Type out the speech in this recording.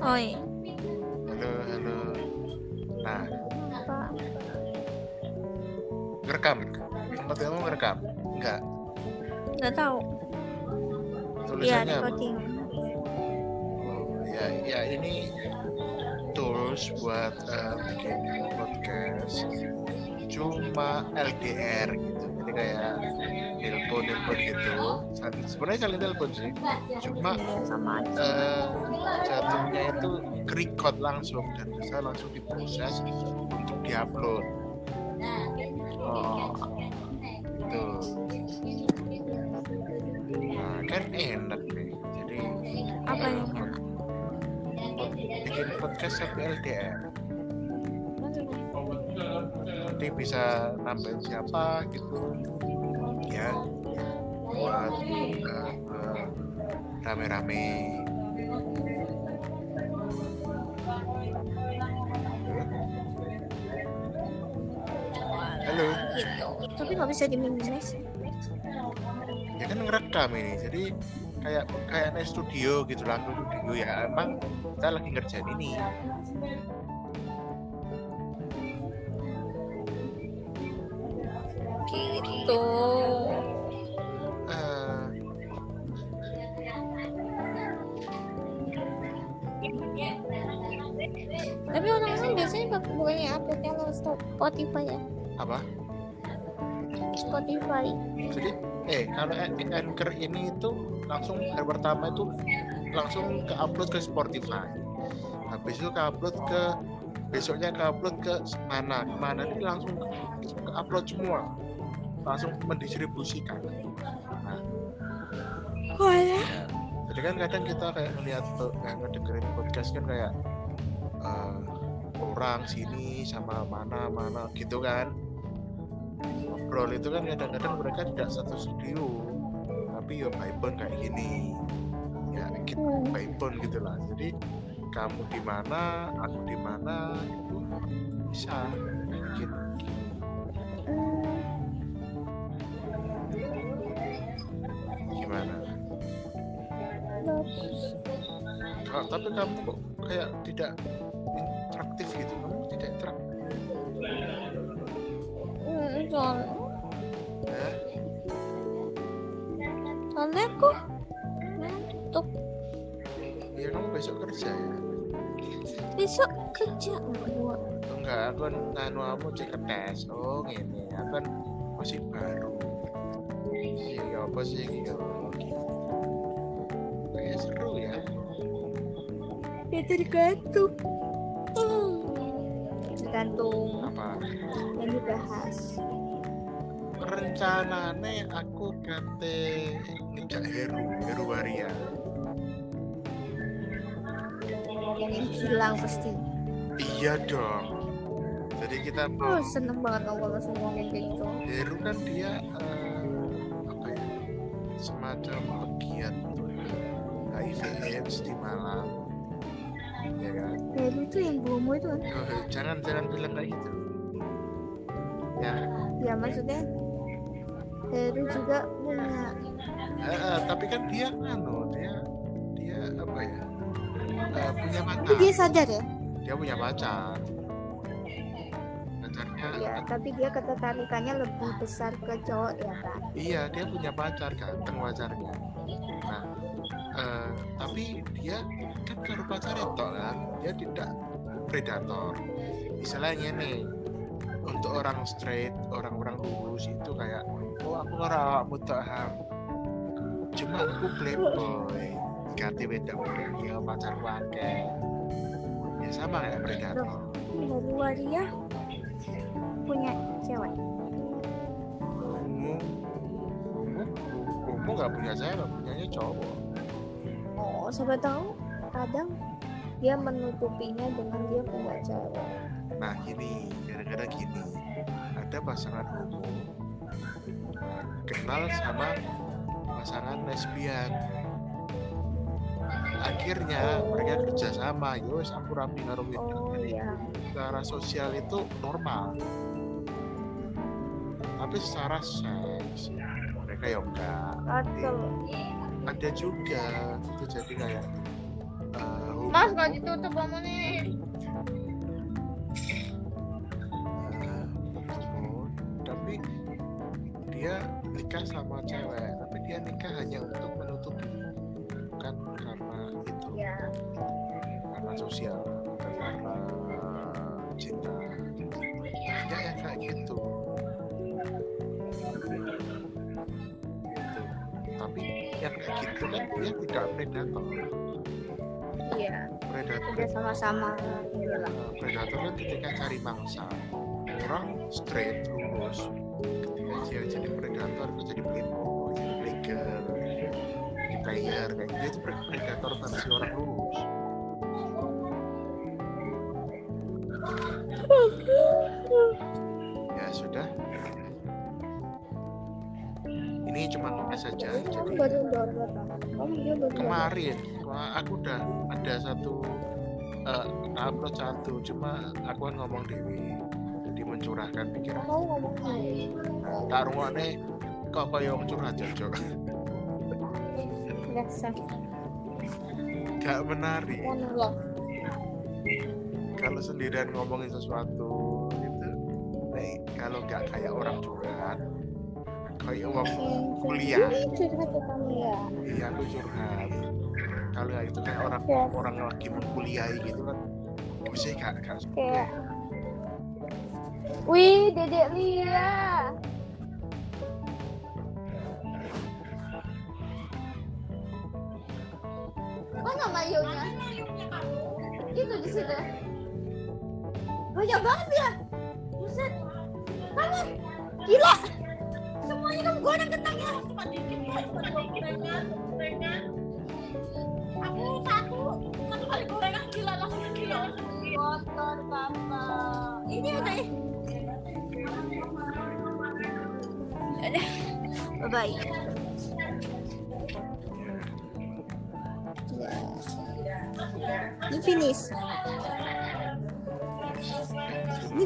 Oi, Halo, halo. Nah, apa? ngerekam. Tempat kamu ngerekam? Enggak. Nggak tahu. Iya, recording. Oh, ya, ya ini tools buat eh, bikin podcast. Cuma LDR gitu. Jadi kayak telepon telepon gitu. Sebenarnya saling telepon sih. Cuma Iya, sama aja. eh, jatuhnya itu record langsung dan bisa langsung diproses untuk diupload. Oh, Gitu. Nah, kan enak nih. Jadi apa yang enak? bikin podcast sampai LDR. Nanti bisa nambahin siapa gitu. Ya. Buat eh, eh, rame-rame. Halo. Gitu. Tapi nggak bisa diminimize. ya kan ngerekam ini jadi kayak kayak naik studio gitu langsung studio ya emang kita lagi ngerjain ini Gitu. Bukannya uploadnya lewat Spotify ya? apa Spotify. jadi eh kalau An- anchor ini itu langsung hari pertama itu langsung ke upload ke Spotify habis itu ke upload ke besoknya ke upload ke mana mana ini langsung ke upload semua langsung mendistribusikan nah, Oh ya? jadi kan kadang kita kayak ngeliat tuh kayak ngedengerin podcast kan kayak eh, orang sini sama mana mana gitu kan. Ngobrol itu kan kadang-kadang mereka tidak satu studio tapi ya by phone kayak gini. Ya kita Hmm. by phone gitu lah. Jadi kamu di mana aku di mana itu bisa gitu gimana. Oh, tapi kamu kok kayak tidak Soalnya, ya soalnya aku ngantuk. ya kamu besok kerja ya Besok kerja gua. Enggak aku kan nganu kamu cek tes oh gini aku kan masih baru iya apa sih gitu kayak seru ya Ya tergantung. Hmm. Tergantung apa yang dibahas. Rencananya aku kate ngejak Heru Heru Waria. Yang hilang pasti. iya dong. Jadi kita Oh, mau seneng banget kalau langsung ngomong kayak gitu. Heru kan dia eh, apa ya semacam pegiat. HIV AIDS di Malang. Ya kan? Heru tuh yang bomo itu kan? Oh, jangan jangan bilang kayak gitu. Ya. Ya maksudnya Heru juga punya. Eh, tapi kan dia anu dia dia apa ya? Eh, punya Tapi pacar. Dia sadar ya? dia punya pacar. Pacarnya Ya, tapi dia ketertarikannya lebih besar ke cowok ya kan? iya dia punya pacar ganteng pacarnya. Nah eh, tapi dia kan baru pacar itu kan? Dia tidak predator. Misalnya nih untuk orang straight orang-orang lurus itu ora mutaham cuma aku playboy ganti beda beda ya pacar wakil ya sama kayak predator Heru Waria punya cewek. kamu kamu nggak punya cewek punyanya cowok. Oh, siapa tahu kadang dia menutupinya dengan dia punya cewek. Nah gini, gara-gara gini, ada pasangan nah, kenal sama pasangan lesbian. Akhirnya mereka kerja sama, yos aku rapi karo. Oh Jadi iya. secara sosial itu normal. Tapi secara seks mereka ya enggak. Atau Ada juga itu jadi kayak hubung- Mas nggak ditutup kamu nih. Dia nikah sama cewek tapi dia nikah hanya untuk menutupi bukan karena itu Ya. karena sosial bukan karena cinta. Ya ya kayak gitu. Gitu. Tapi yang kayak gitu kan dia tidak predator. Iya. predator. Udah sama-sama. Predator kan ketika cari mangsa orang straight lurus ketika dia jadi predator itu jadi playboy jadi playgirl jadi player kayak gitu. Itu pre- predator versi orang lurus. Ya sudah. Ini cuma ngetes saja jadi kemarin aku udah ada satu eh, upload satu cuma aku kan ngomong dewi mencurahkan pikiran nih. tak rungokne kok kaya wong curhat cocok Dasar. gak menarik kalau sendirian ngomongin sesuatu itu nek kalau gak kayak orang curhat kayak wong kuliah Ini curhat ke kamu ya. iya aku curhat kalau itu kayak orang Ya. orang lagi mengkuliahi gitu kan bisa gak gak Kayak. Wih, Dedek Lia. Mana mayunya? Itu di situ. Banyak banget ya. Buset. Kamu gila. Semuanya kamu goreng kentangnya. Cuma dikit gorengan, gorengan. Aku satu, satu kali gorengan gila langsung gila kotor papa. Ini ada ya. Bye bye. Ini finish. Ini